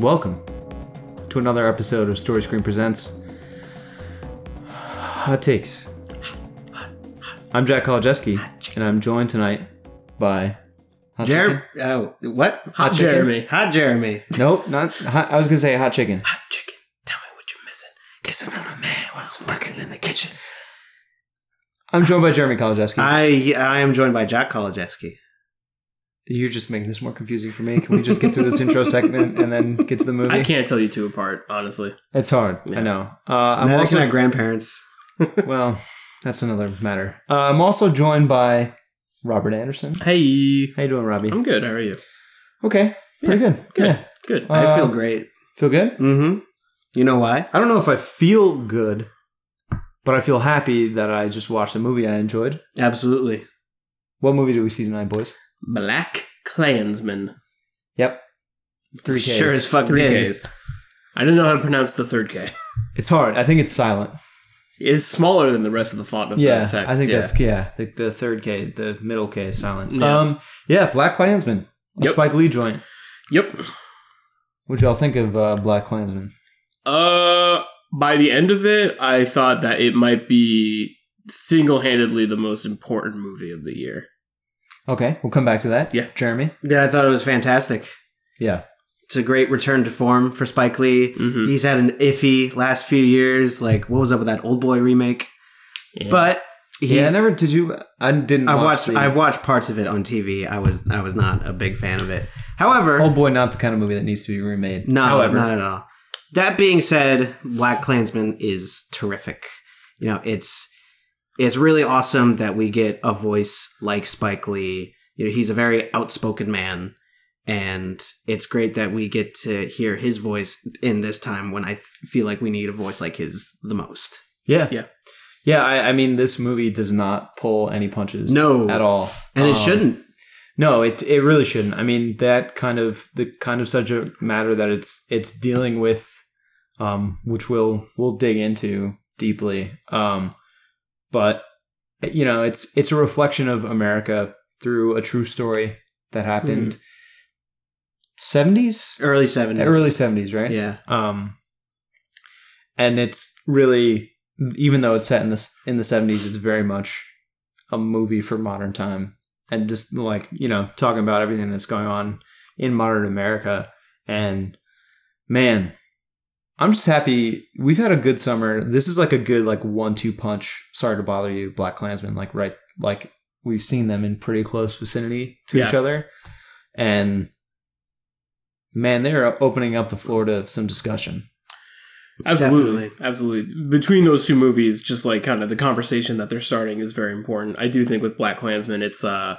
Hi. Hello. Welcome to another episode of Story Screen Presents Hot Takes. I'm Jack Kolodziejski, and I'm joined tonight by Hot Jer- oh, what? Hot chicken? Jeremy. Hot Jeremy. Chicken. Nope, not. Hot, I was gonna say hot chicken. Hot chicken. Tell me what you're missing. Cause another man was working in the kitchen. I'm joined by Jeremy Kolodziejski. I I am joined by Jack Kolodziejski. You're just making this more confusing for me. Can we just get through this intro segment and then get to the movie? I can't tell you two apart, honestly. It's hard. I know. Uh, I'm Neither also can our grandparents. well. That's another matter. Uh, I'm also joined by Robert Anderson. Hey. How you doing, Robbie? I'm good. How are you? Okay, pretty good. good. Yeah, Good. Uh, I feel great. feel good. Mm-hmm. You know why? I don't know if I feel good, but I feel happy that I just watched a movie I enjoyed. Absolutely. What movie did we see tonight, boys? Black Klansman. Yep, three Ks. Sure as fuck Three did. Ks. I don't know how to pronounce the third K. It's hard. I think it's silent. It's smaller than the rest of the font of yeah, the text. I think yeah. that's yeah. The, the third K, the middle K is silent. Yeah. Um, yeah, Black Klansman, a Yep. Spike Lee joint. Yep. What y'all think of uh, Black Klansman? Uh, by the end of it, I thought that it might be single-handedly the most important movie of the year. Okay, we'll come back to that. Yeah. Jeremy. Yeah, I thought it was fantastic. Yeah, It's a great return to form for Spike Lee. Mm-hmm. He's had an iffy last few years. Like, what was up with that Oldboy remake? But he's, yeah. I never did you. I didn't. I've watch watched. The, I've watched parts of it on TV. I was. I was not a big fan of it. However, Old boy, not the kind of movie that needs to be remade. No, However, not at all. That being said, Black Klansman is terrific. You know, it's it's really awesome that we get a voice like Spike Lee. You know, he's a very outspoken man, and it's great that we get to hear his voice in this time when I f- feel like we need a voice like his the most. Yeah. Yeah. Yeah, I, I mean, this movie does not pull any punches. No. At all. And it Um, shouldn't. No, it it really shouldn't. I mean, that kind of the kind of subject matter that it's it's dealing with, um, which we'll we'll dig into deeply. Um, but you know, it's it's a reflection of America through a true story that happened seventies, Early seventies. early seventies, right? Yeah. Um, and it's really, even though it's set in the in the seventies, it's very much a movie for modern time, and just like you know, talking about everything that's going on in modern America. And man, I'm just happy we've had a good summer. This is like a good like one two punch. Sorry to bother you, Black Klansman. Like right, like we've seen them in pretty close vicinity to each other, and man, they're opening up the floor to some discussion. Absolutely. Definitely. Absolutely. Between those two movies, just like kind of the conversation that they're starting is very important. I do think with Black Klansman, it's uh,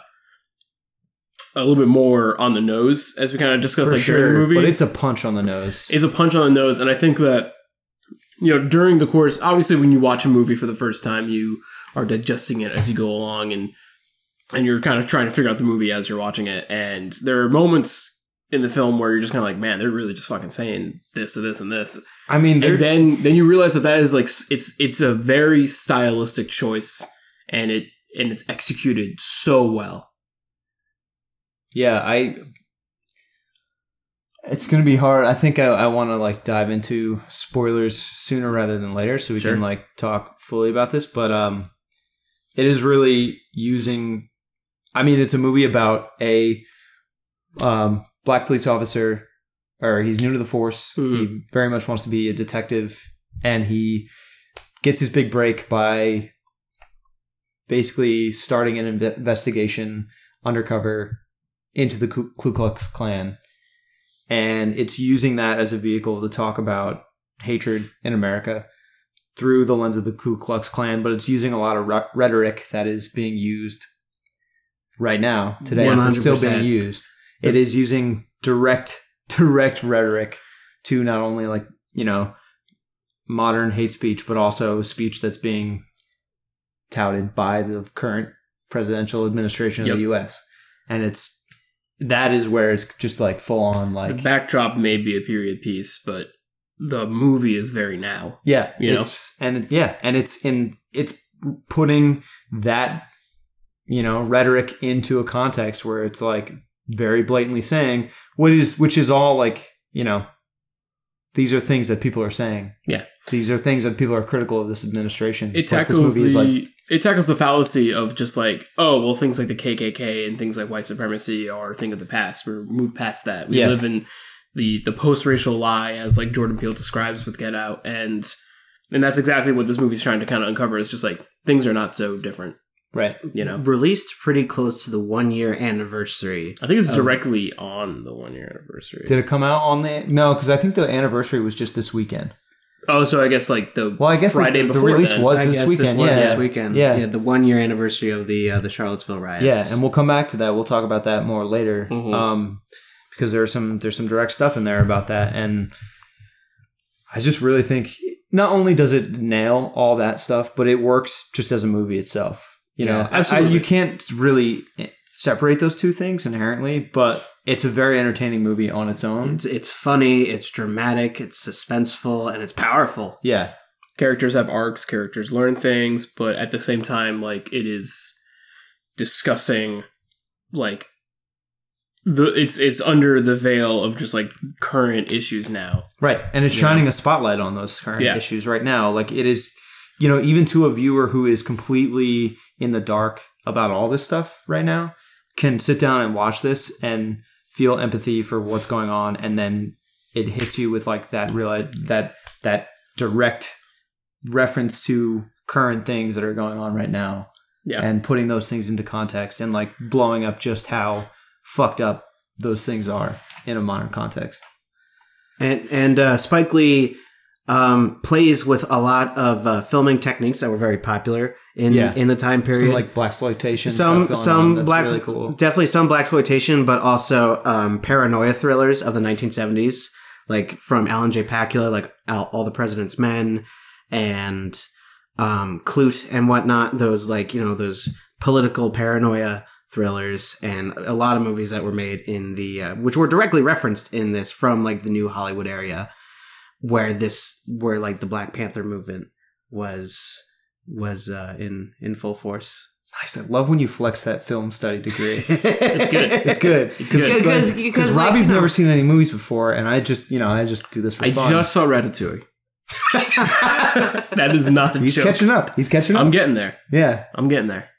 a little bit more on the nose, as we kind of discussed For like during the movie. but it's a punch on the nose. it's a punch on the nose, and I think that you know during the course, obviously, when you watch a movie for the first time, you are digesting it as you go along, and and you're kind of trying to figure out the movie as you're watching it. And there are moments in the film where you're just kind of like, man, they're really just fucking saying this and this and this I mean, and then then you realize that that is like it's it's a very stylistic choice and it and it's executed so well yeah, I. It's gonna be hard. I think I, I want to like dive into spoilers sooner rather than later, so we Sure. can like talk fully about this. But um, it is really using. I mean, it's a movie about a um black police officer, or he's new to the force. He Mhm. very much wants to be a detective, and he gets his big break by basically starting an inve- investigation undercover into the Ku Klux Klan. And it's using that as a vehicle to talk about hatred in America through the lens of the Ku Klux Klan, but it's using a lot of rhetoric that is being used right now, today. It's still 100%. being used. It is using direct, direct rhetoric to not only like, you know, modern hate speech, but also speech that's being touted by the current presidential administration of Yep. the U.S. And it's that is where it's just like full on like the backdrop may be a period piece but the movie is very now yeah, you know? and yeah, and it's in it's putting that you know rhetoric into a context where it's like very blatantly saying what is which is all like you know these are things that people are saying Yeah. these are things that people are critical of this administration It Like, tackles is the it tackles the fallacy of just like oh well things like the KKK and things like white supremacy are a thing of the past. We're moved past that. We Yeah. live in the the post racial lie as like Jordan Peele describes with Get Out and and that's exactly what this movie's trying to kind of uncover. Is just like things are not so different. right You know, Released pretty close to the one year anniversary. I think it's Of- directly on the one year anniversary. did it come out on the no because i think the anniversary was just this weekend oh, so I guess like the well i guess Friday the, the release then. was I this guess weekend this was yeah this weekend. Yeah. yeah, the one year anniversary of the uh, the Charlottesville riots. Yeah, and we'll come back to that. We'll talk about that more later, Mhm. um, because there's some there's some direct stuff in there about that, and I just really think not only does it nail all that stuff, but it works just as a movie itself. You Yeah, know, I- I- absolutely. you can't really separate those two things inherently, but it's a very entertaining movie on its own. it's it's funny, it's dramatic, it's suspenseful, and it's powerful. Yeah, characters have arcs, characters learn things, but at the same time, like it is discussing like the it's it's under the veil of just like current issues now. Right. And it's shining a spotlight on those current Yeah. issues right now. Like it is, you know, even to a viewer who is completely in the dark about all this stuff right now can sit down and watch this and feel empathy for what's going on and then it hits you with like that real that that direct reference to current things that are going on right now Yeah. and putting those things into context and like blowing up just how fucked up those things are in a modern context. And and uh, Spike Lee um, plays with a lot of uh, filming techniques that were very popular in Yeah. in the time period. Some like black exploitation. some stuff going some black really cool. definitely some black exploitation, but also um, paranoia thrillers of the 1970s, like from Alan J. Pakula, like All, All the President's Men and um, Klute and whatnot. Those like you know those political paranoia thrillers and a lot of movies that were made in the uh, which were directly referenced in this from like the new Hollywood area where this where like the Black Panther movement was was uh, in in full force. Nice. I love when you flex that film study degree. it's good. It's good. It's good. Because- because, like, Robbie's you know- never seen any movies before, and I just, you know, I just do this for I fun. just saw Ratatouille. That is not a He's joke. catching up. He's catching up. I'm getting there. yeah. I'm getting there.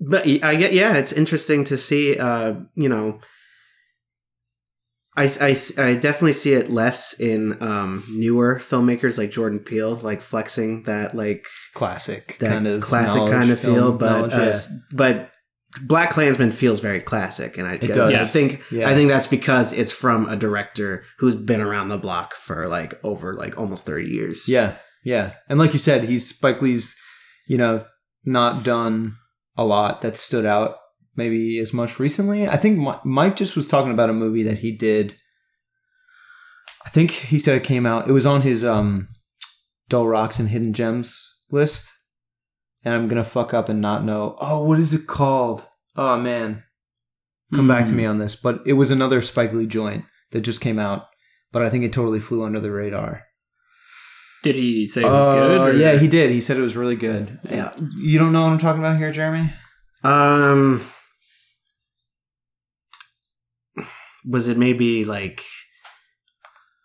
But I get, yeah, it's interesting to see, uh, you know, I, I, I definitely see it less in um, newer filmmakers like Jordan Peele, like flexing that like Classic that kind of classic kind of feel, but uh, yeah. but Black Klansman feels very classic, and I, It does. I think Yeah. I think that's because it's from a director who's been around the block for like over like almost thirty years. Yeah, yeah, and like you said, he's Spike Lee's, you know, not done a lot that stood out maybe as much recently. I think Mike just was talking about a movie that he did. I think he said it came out. It was on his um, Dull Rocks and Hidden Gems list, and I'm gonna fuck up and not know. Oh, what is it called? Oh man, come back to Hmm. me on this. But it was another Spike Lee joint that just came out, but I think it totally flew under the radar. Did he say it was Uh, good? or- Yeah, he did. He said it was really good. Yeah. You don't know what I'm talking about here, Jeremy? Um, was it maybe like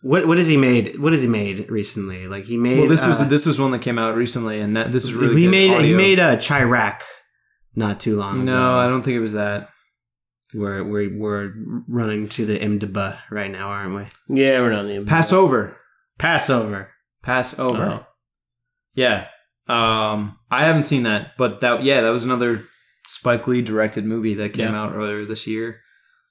what? What has he made? What has he made recently? Like he made. Well, this was uh, this was one that came out recently, and that, this is really he good made he audio. made a Chi-Raq not too long No, ago. I don't think it was that. We're we're we're running to the IMDb right now, aren't we? Yeah, we're not in the Pass Over. Passover. Pass Over. Oh. Yeah. Um, I haven't seen that, but that yeah, that was another Spike Lee directed movie that came Yeah. out earlier this year.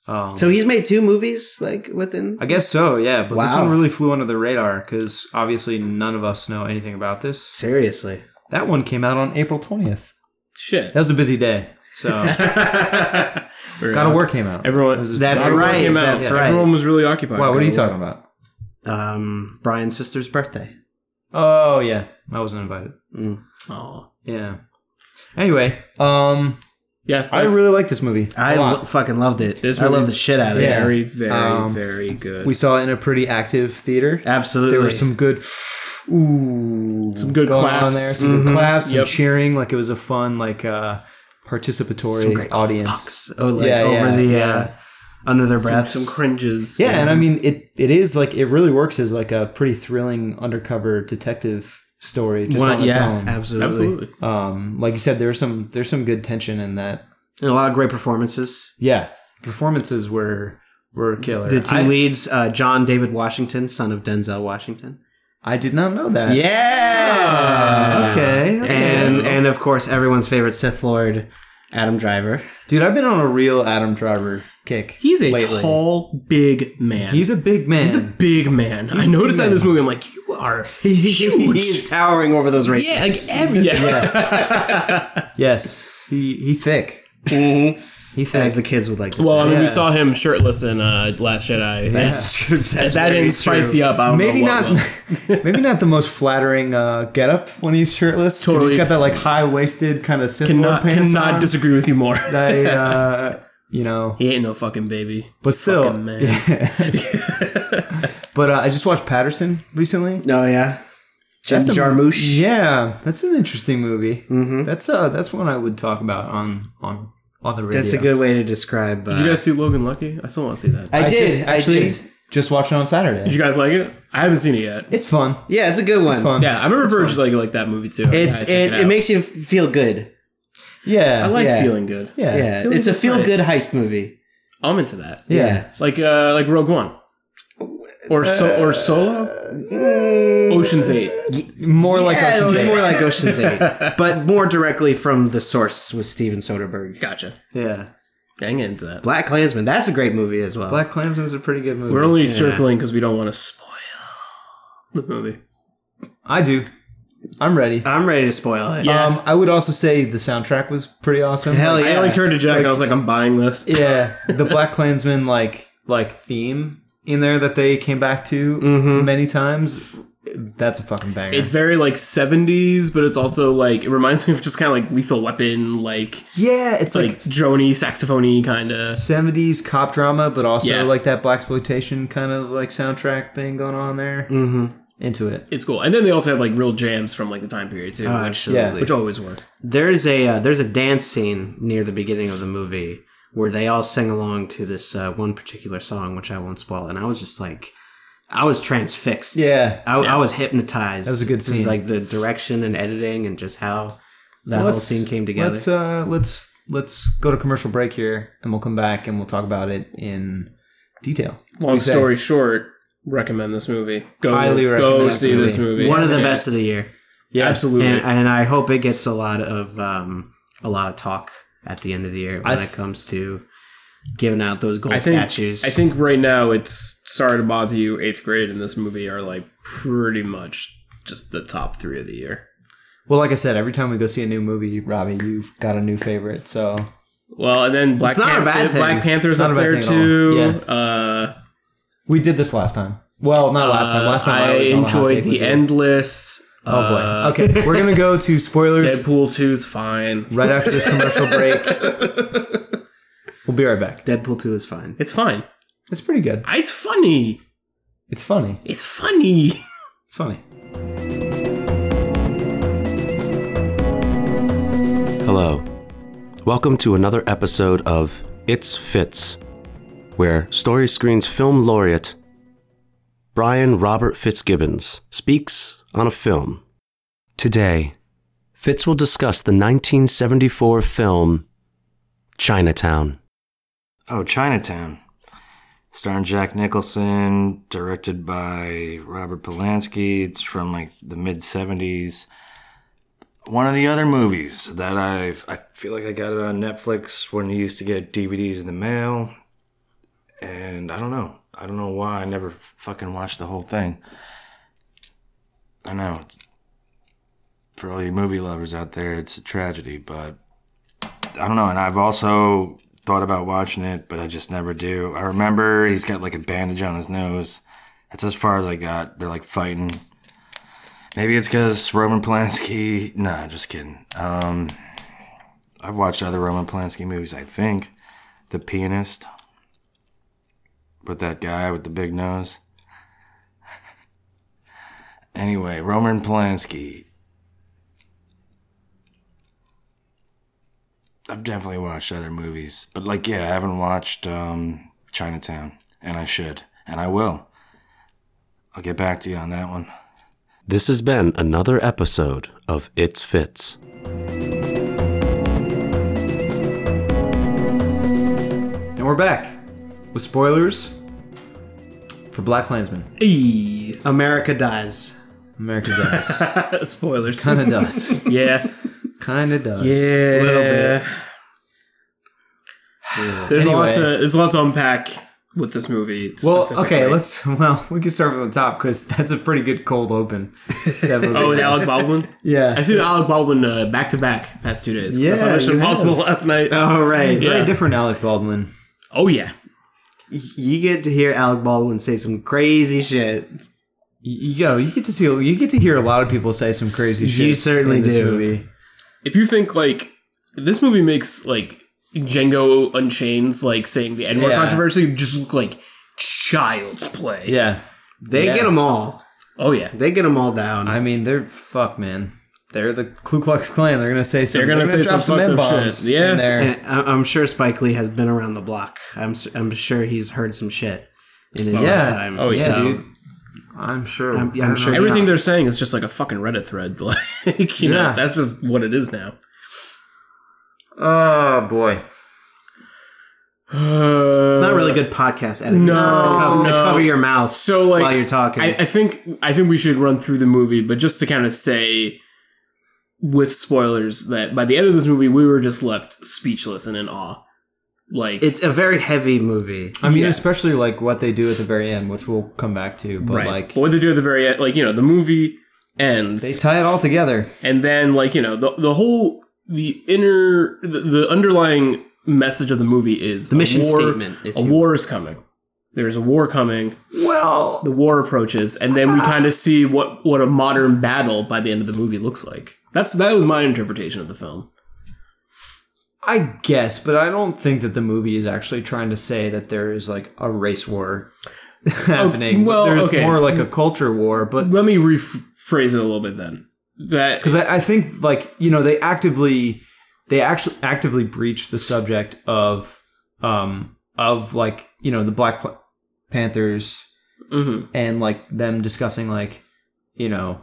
Um, So he's made two movies like within. I guess so, yeah. But this one really flew under the radar because obviously none of us know anything about this. Seriously. That one came out on April twentieth. Shit. That was a busy day, so We're, God of War came out. Everyone. Was- That's God right, came out. that's Yeah, right. Everyone was really occupied. Wow, what are you God talking about? Um, Brian's sister's birthday. Oh yeah, I wasn't invited. Mm. Aw. Yeah. Anyway, um, Yeah, I really like this movie. I lo- fucking loved it. This I love the shit out of it. Yeah. very, very, Um, very good. we saw it in a pretty active theater. Absolutely. There were some good, ooh, Some good going claps. on there. Some Mhm. good claps, some Yep. cheering. Like it was a fun, like uh, participatory Some great audience. fucks. Oh, like Yeah, over yeah, the yeah. uh, under their some, breaths. some cringes. Yeah, and I mean it. It is like it really works as like a pretty thrilling undercover detective story just One- on its yeah, own. absolutely. absolutely. Um, like you said, there's some there's some good tension in that. And a lot of great performances. Yeah, performances were were killer. The two I, leads, uh, John David Washington, son of Denzel Washington. I did not know that. Yeah. Okay, okay. And and of course everyone's favorite Sith Lord, Adam Driver. Dude, I've been on a real Adam Driver kick. He's a lately. tall, big man. He's a big man. He's a big man. I noticed that in this movie. I'm like, you are huge. He's towering over those races. yeah, like every yeah. yes. yes. He he thick. He thick. As the kids would like to Well, I say. mean, we saw him shirtless in uh, Last Jedi. That's true. That's that didn't spice you up, I don't maybe know what not maybe not the most flattering uh, getup when he's shirtless. 'cause Totally. He's got that like high waisted kind of Sith Lord Cannot, pants cannot on. disagree with you more. That, uh, you know, he ain't no fucking baby. but still. Fucking man. but uh, I just watched Paterson recently. Oh yeah. Jim That's a- Jarmusch. Yeah, that's an interesting movie. Mhm. That's uh that's one I would talk about on on on the radio. That's a good way to describe. Uh, Did you guys see Logan Lucky? I still want to see that. I, did just, actually. I did just watch it on Saturday. Did you guys like it? I haven't seen it yet. it's fun. Yeah, it's a good one. It's fun. Yeah, I remember Verge like like that movie too. It's I gotta check it, it, it, makes you feel good. Yeah. I like yeah. feeling good. yeah. Yeah, feeling it's a good's feel good heist movie. I'm into that. Yeah. Like uh like Rogue One. Or so or Solo? Ocean's 8. More like yeah, it Ocean's Eight. more like Ocean's Eight, but more directly from the source with Steven Soderbergh. Gotcha. Yeah. Yeah, I into that. Black Klansman, that's a great movie as well. Black Klansman's a pretty good movie. We're only circling because we don't want to spoil the movie. I do. I'm ready. I'm ready to spoil it. Yeah. Um, I would also say the soundtrack was pretty awesome. Hell Like, I yeah. only turned to Jack and I was like, I'm buying this. yeah, the Black Klansman like like theme in there that they came back to Mhm. many times. That's a fucking banger. It's very like 70s, but it's also like, it reminds me of just kind of like Lethal Weapon, like, yeah, it's like like, drony, saxophony kind of. 70s cop drama, but also Yeah. like that black exploitation kind of like soundtrack thing going on there. Mm-hmm. Into it. It's cool. And then they also have like real jams from like the time period too, Oh, which, absolutely. which always work. There's a uh, there's a dance scene near the beginning of the movie where they all sing along to this uh, one particular song, which I won't spoil, and I was just like, I was transfixed. Yeah. I, Yeah. I was hypnotized. That was a good scene. Like the direction and editing and just how that whole Let's- scene came together. Let's uh let's let's go to commercial break here and we'll come back and we'll talk about it in detail. Long you say? story short, recommend this movie. Go, Highly go recommend this see this movie. movie. one of the Yes. best of the year, Yeah. Absolutely. and and I hope it gets a lot of um a lot of talk at the end of the year when I it comes to giving out those gold I think, statues. I think right now it's sorry to bother you. Eighth grade and this movie are like pretty much just the top three of the year. Well, like I said, every time we go see a new movie, Robbie, you've got a new favorite. So Well, and then Black, It's not a bad thing. Black Panther's Not up there thing at all. too. Uh, we did this last time. Well, not last time. Last time I, I, was on a hot enjoyed take with the you. Endless. Oh boy. Uh, okay, we're gonna go to spoilers Deadpool 2's fine. right after this commercial break. We'll be right back. Deadpool two is fine. It's fine. It's pretty good. It's funny. It's funny. It's funny. It's funny. Hello. Welcome to another episode of It's Fitz, where Story Screen's film laureate Brian Robert Fitzgibbons speaks on a film. Today, Fitz will discuss the 1974 film Chinatown. Oh, Chinatown. Starring Jack Nicholson, directed by Robert Polanski. It's from like the mid 70s. One of the other movies that I've, I feel like I got it on Netflix when you used to get DVDs in the mail. And I don't know. I don't know why I never fucking watched the whole thing. I know. For all you movie lovers out there, it's a tragedy, but I don't know. And I've also thought about watching it, but I just never do. I remember he's got like a bandage on his nose. That's as far as I got. They're like fighting. Maybe it's because Roman Polanski. Nah, just kidding. Um, I've watched other Roman Polanski movies. I think The Pianist with that guy with the big nose. anyway, Roman Polanski. I've definitely watched other movies, but like, yeah, I haven't watched um, Chinatown, and I should, and I will. I'll get back to you on that one. This has been another episode of It's Fitz. And we're back with spoilers for Black Klansman. Hey. America dies. America dies. Spoilers. kind of does. yeah. Kind of does. Yeah. little bit. There's Anyway. a lot to there's a lot to unpack with this movie. Well, okay, let's. Well, we can start from the top because that's a pretty good cold open. Oh, with. Alec Baldwin. Yeah, I've seen Alec Baldwin uh, back to back past two days. 'cause I saw Yeah, Mission you have. Impossible last night. Oh, right. Yeah. very different Alec Baldwin. Oh yeah. You get to hear Alec Baldwin say some crazy shit. Yo, you get to see, you get to hear a lot of people say some crazy shit. You certainly in this do. Movie. If you think like this movie makes like Django Unchained's like saying the N word Yeah. controversy just look like child's play. Yeah, They Yeah. get them all. Oh yeah. They get them all down. I mean, they're fuck, man. They're the Ku Klux Klan. They're gonna say some. They're gonna say drop some some fucked N-bombs shit. Yeah. in there. And I- I'm sure Spike Lee has been around the block. I'm s- I'm sure he's heard some shit in his Yeah. lifetime. Oh, yeah, So, dude. I'm sure. I'm- I I'm sure- know. Everything they're saying is just like a fucking Reddit thread. Like you know, Yeah. that's just what it is now. Oh boy. Uh, It's not really good podcast editing No, to, cover, to cover your mouth So like while you're talking. I, I think I think we should run through the movie, but just to kind of say with spoilers that by the end of this movie we were just left speechless and in awe. Like it's a very heavy movie. I mean, Yeah. especially like what they do at the very end, which we'll come back to. But right. like, what they do at the very end, like you know, the movie ends, they tie it all together. and then like you know the the whole the inner the, the underlying message of the movie is The mission a war, statement, if a you- war is coming. There's a war coming. Well, The war approaches, and then we kind of see what what a modern battle by the end of the movie looks like. That's that was my interpretation of the film. I guess, but I don't think that the movie is actually trying to say that there is like a race war happening. well, There's okay. more like a culture war, but Let me rephrase it a little bit then. That because I, I think like you know they actively they actually actively breach the subject of um of like you know the Black Panthers Mhm. and like them discussing like you know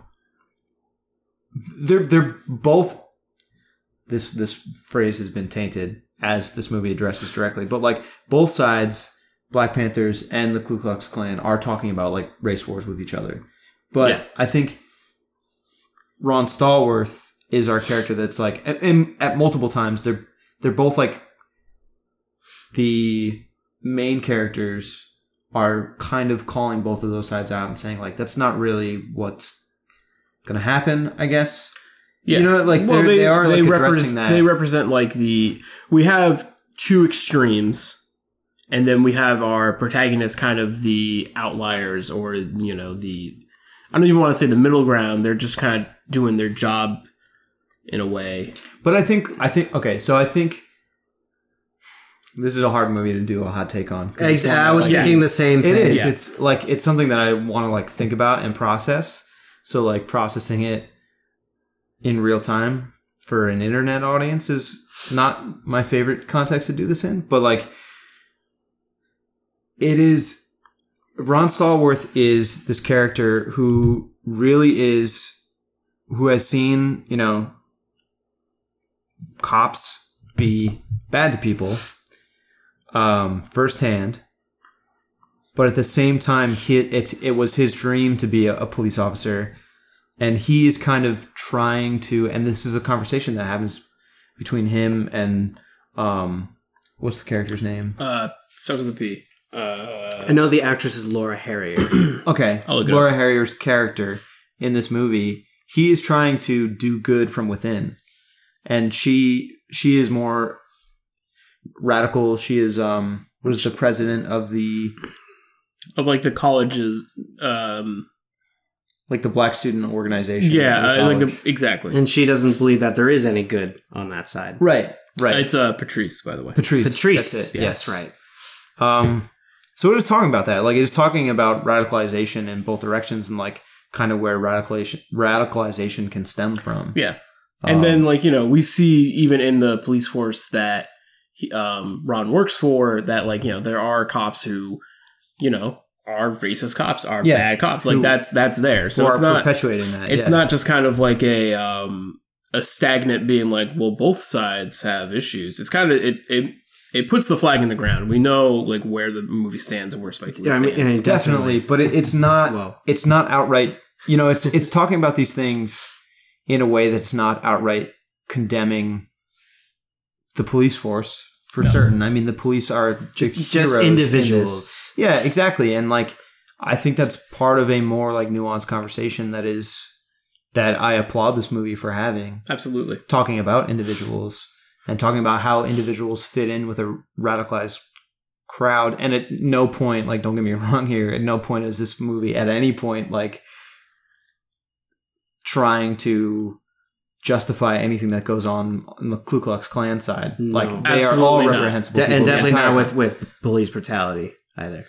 they're they're both this this phrase has been tainted as this movie addresses directly but like both sides Black Panthers and the Ku Klux Klan are talking about like race wars with each other but Yeah. I think Ron Stallworth is our character that's like and at multiple times they're they're both like the main characters are kind of calling both of those sides out and saying like that's not really what's gonna happen i guess yeah, you know, like, they're- they are, like, addressing represent, that. They represent like the we have two extremes, and then we have our protagonists, kind of the outliers, or you know the I don't even want to say the middle ground. They're just kind of doing their job in a way. but i think i think okay so i think this is a hard movie to do a hot take on. Exactly. I was like, thinking the same It thing. is. Yeah. It's like it's something that I want to like think about and process. So like processing it in real time for an internet audience is not my favorite context to do this in, but like it is Ron Stallworth is this character who really is who has seen, you know, cops be bad to people um firsthand but at the same time he it's it was his dream to be a, a police officer. And he is kind of trying to and this is a conversation that happens between him and um what's the character's name? Uh, starts with a P. Uh, I know the actress is Laura Harrier. okay. I'll look it laura harrier's character in this movie he is trying to do good from within. And she she is more radical. She is um what is the president of the of like the colleges. Um, like the black student organization yeah, the uh, like the exactly. and she doesn't believe that there is any good on that side. right right It's uh Patrice, by the way. patrice Patrice. that's it, Yes, right. Um, so just talking about that. Like it is talking about radicalization in both directions and like kind of where radicalization radicalization can stem from. Yeah. And Um, then, like, you know, we see even in the police force that he, um, Ron works for that like you know there are cops who you know are racist cops are Yeah. bad cops like Who- that's that's there so it's not perpetuating that. it's yeah. not just kind of like a um a stagnant being like well both sides have issues it's kind of it it it puts the flag in the ground we know like where the movie stands and where Spike Lee Yeah, I mean- stands I mean, definitely, but it, it's not. Well, It's not outright. You know, it's it's talking about these things in a way that's not outright condemning the police force for certain. I mean, the police are just, just heroes in individuals. Yeah, exactly. And like, I think that's part of a more like nuanced conversation that is that I applaud this movie for having, absolutely talking about individuals and talking about how individuals fit in with a radicalized crowd. And at no point, like, don't get me wrong here, at no point is this movie at any point like trying to justify anything that goes on on the Ku Klux Klan side. No. like, they are all not. reprehensible. De- and definitely not with, with police brutality either.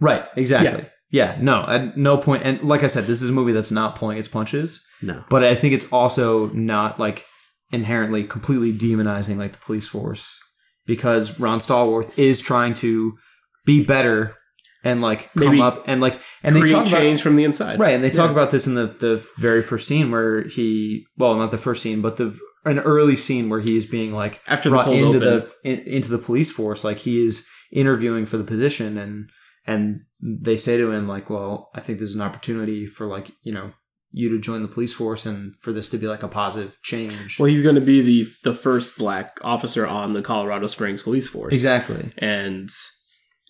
Right, exactly. Yeah. no, at no point. And like I said, this is a movie that's not pulling its punches, No. but I think it's also not like inherently completely demonizing like the police force because Ron Stallworth is trying to be better and like come Maybe up and like and they create talk about change from the inside. Right and they talk Yeah. about this in the the very first scene where he well not the first scene but the an early scene where he is being like after the brought cold into open. the in, into the police force like he is interviewing for the position and and they say to him like well i think this is an opportunity for like you know you to join the police force and for this to be like a positive change. Well he's going to be the the first black officer on the Colorado Springs police force. Exactly. And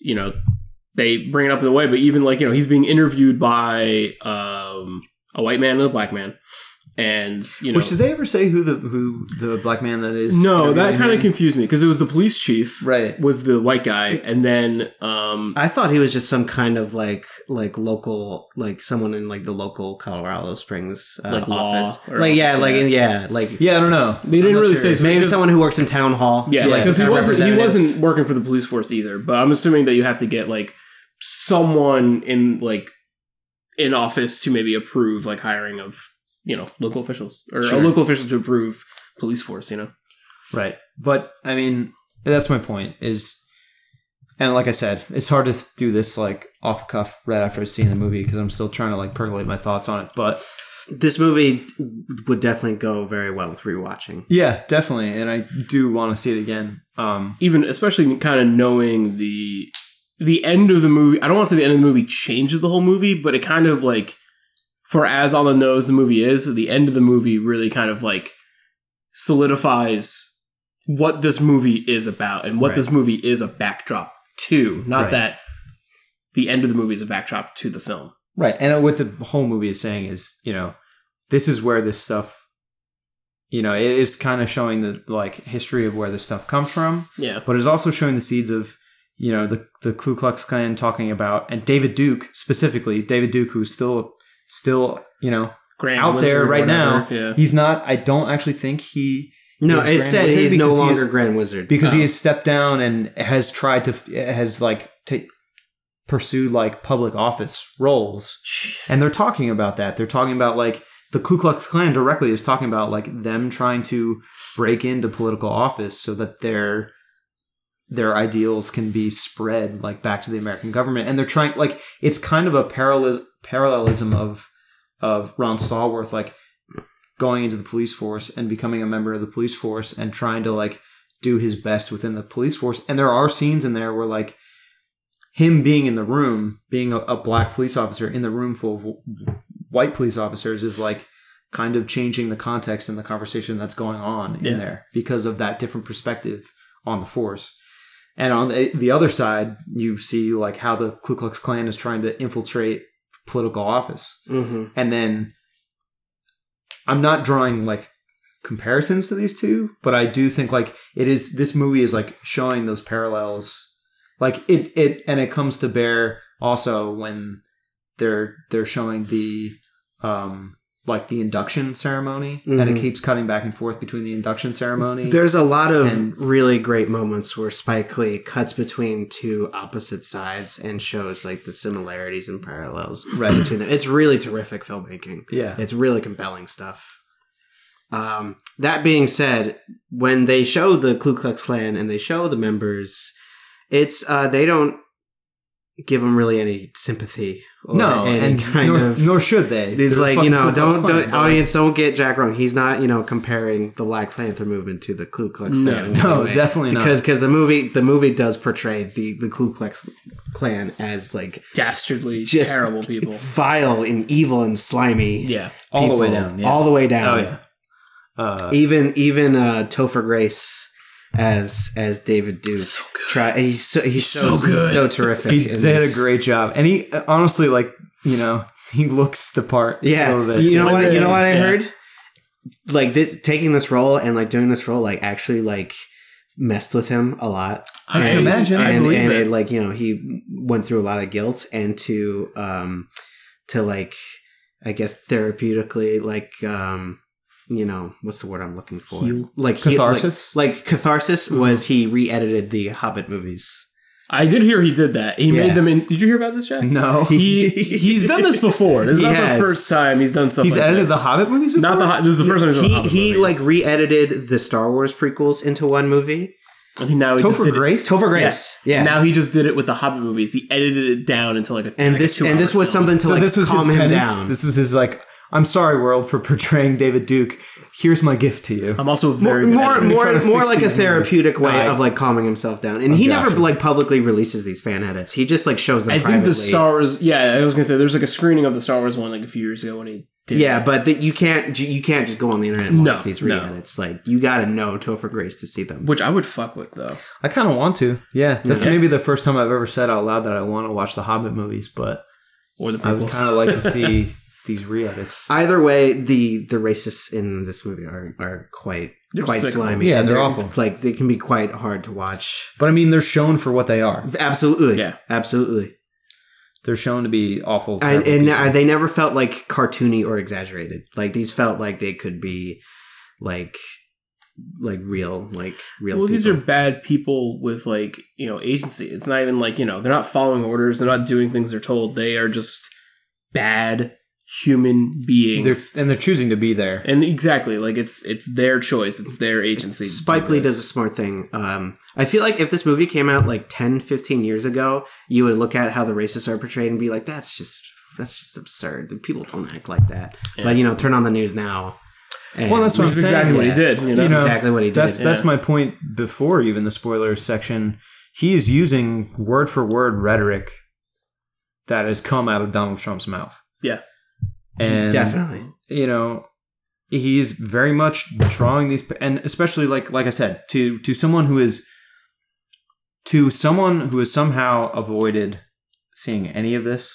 you know they bring it up in a way but even like you know he's being interviewed by um a white man and a black man and you know which did they ever say who the who the black man that is no that kind of confused me because it was the police chief right was the white guy and then um I thought he was just some kind of like like local like someone in like the local Colorado Springs uh, Like office. or Like yeah, like yeah. yeah, like yeah i don't know They didn't really sure. say- maybe because- someone who works in town hall. Yeah, So, like, because he wasn't he wasn't working for the police force either. But I'm assuming that you have to get like someone in like in office to maybe approve like hiring of you know local officials or Sure. a local official to approve police force. You know, Right. But I mean, that's my point is and like I said, it's hard to do this like off cuff right after I've seen the movie because I'm still trying to like percolate my thoughts on it. But This movie would definitely go very well with rewatching. yeah, definitely. And I do want to see it again. Um even especially kind of knowing the the end of the movie. I don't want to say the end of the movie changes the whole movie, but it kind of like for as on the nose the movie is, the end of the movie really kind of like solidifies what this movie is about and what Right. this movie is a backdrop to. Not Right. that the end of the movie is a backdrop to the film. Right. And what the whole movie is saying is, you know, this is where this stuff you know, it is kind of showing the like history of where this stuff comes from. Yeah. but it's also showing the seeds of you know the the Ku Klux Klan talking about and David Duke specifically David Duke who's still still you know Grand out there right now. Yeah. he's not I don't actually think he No, it Grand said he's no because he longer is- Grand Wizard. because Oh. he has stepped down and has tried to has like take pursue like public office roles and they're talking about that they're talking about like the Ku Klux Klan directly is talking about like them trying to break into political office so that their their ideals can be spread like back to the American government and they're trying like it's kind of a parallel parallelism of of Ron Stallworth like going into the police force and becoming a member of the police force and trying to like do his best within the police force and there are scenes in there where like him being in the room being a, a black police officer in the room full of w- white police officers is like kind of changing the context and the conversation that's going on Yeah. in there because of that different perspective on the force. And on the, the other side, you see like how the Ku Klux Klan is trying to infiltrate political office. hmm And then I'm not drawing like comparisons to these two, but I do think like it is this movie is like showing those parallels. Like it it and it comes to bear also when they're they're showing the um like the induction ceremony and it Mhm. keeps cutting back and forth between the induction ceremony. There's a lot of And- really great moments where Spike Lee cuts between two opposite sides and shows like the similarities and parallels Right. between them. It's really terrific filmmaking. yeah. It's really compelling stuff. Um, that being said, when they show the Ku Klux Klan and they show the members, it's uh, they don't give them really any sympathy. Or No, any and kind nor, of. nor should they. It's They're like you know, Ku Klux don't don't but, audience don't get Jack wrong. He's not you know comparing the Black Panther movement to the Ku Klux Klan. No. No, way. definitely not. because because the movie the movie does portray the the Ku Klux Klan as like Dastardly, Just- terrible people. vile and evil and slimy. Yeah. all the way people. down. Yeah. all the way oh down. yeah. Uh, Even even uh, Topher Grace as as David Duke. So good. Try he's so he's so, So good. so terrific. he in did a great job, and he uh, honestly, like you know, he looks the part. a Yeah, little bit, you know what? You know what I Yeah. heard? Like this, taking this role and like doing this role, like actually like messed with him a lot. I and, can imagine. I believe and it. it like you know he went through a lot of guilt and to um to like I guess therapeutically like um you know what's the word I'm looking for Heal? like he- Catharsis? like, like catharsis Mm-hmm. was he re-edited the Hobbit movies. I did hear he did that. He Yeah. made them in. Did you hear about this, Jack? No, He he's done this before. This is not has. the first time he's done something. he's like edited this. the Hobbit movies. Before? Not the. This is the first time he's done He he movies. like re-edited the Star Wars prequels into one movie. And he- now he just Topher did Grace. Topher Grace, Yes. yeah. Now he just did it with the Hobbit movies. He edited it down into like a and like this two-hour and this was film. something to so like this was calm him penance? down. This was his like. I'm sorry, world, for portraying David Duke. Here's my gift to you. I'm also more very good more at editing. more, more like a these movies. therapeutic way I- of like calming himself down. And he never like publicly releases these fan edits. He just like shows them I think the Star Wars. Yeah, I was gonna say there's like a screening of the Star Wars one like a few years ago when he did. yeah, it. but that you can't you can't just go on the internet and watch No, these re-edits. Like you got to know Topher Grace to see them. which I would fuck with though. I kind of want to. Yeah, that's Yeah. maybe the first time I've ever said out loud that I want to watch the Hobbit movies, but Or the I would kind of like to see these re-edits. Either way, the the racists in this movie are are quite They're quite sick. slimy. Yeah, And they're awful. Like they can be quite hard to watch. But I mean, they're shown for what they are. Absolutely, Yeah. absolutely. They're shown to be awful. and, and they never felt like cartoony or exaggerated. Like these felt like they could be like like real, like real. well, these are bad people with like you know agency. It's not even like you know they're not following orders. They're not doing things they're told. They are just bad human beings. They're, and they're choosing to be there. and exactly like it's it's their choice. It's their agency. to Spike Lee does a smart thing. Um, I feel like if this movie came out like 10, 15 years ago, you would look at how the racists are portrayed and be like, "That's just that's just absurd. People don't act like that." Yeah. But you know, turn on the news now. and- Well, that's what I'm is saying. exactly what he did. You know? That's You know, exactly what he did. That's that's yeah. my point before even the spoilers section. He is using word for word rhetoric that has come out of Donald Trump's mouth. Yeah. And definitely. you know, he's very much drawing these and especially like like I said, to to someone who is to someone who has somehow avoided seeing any of this,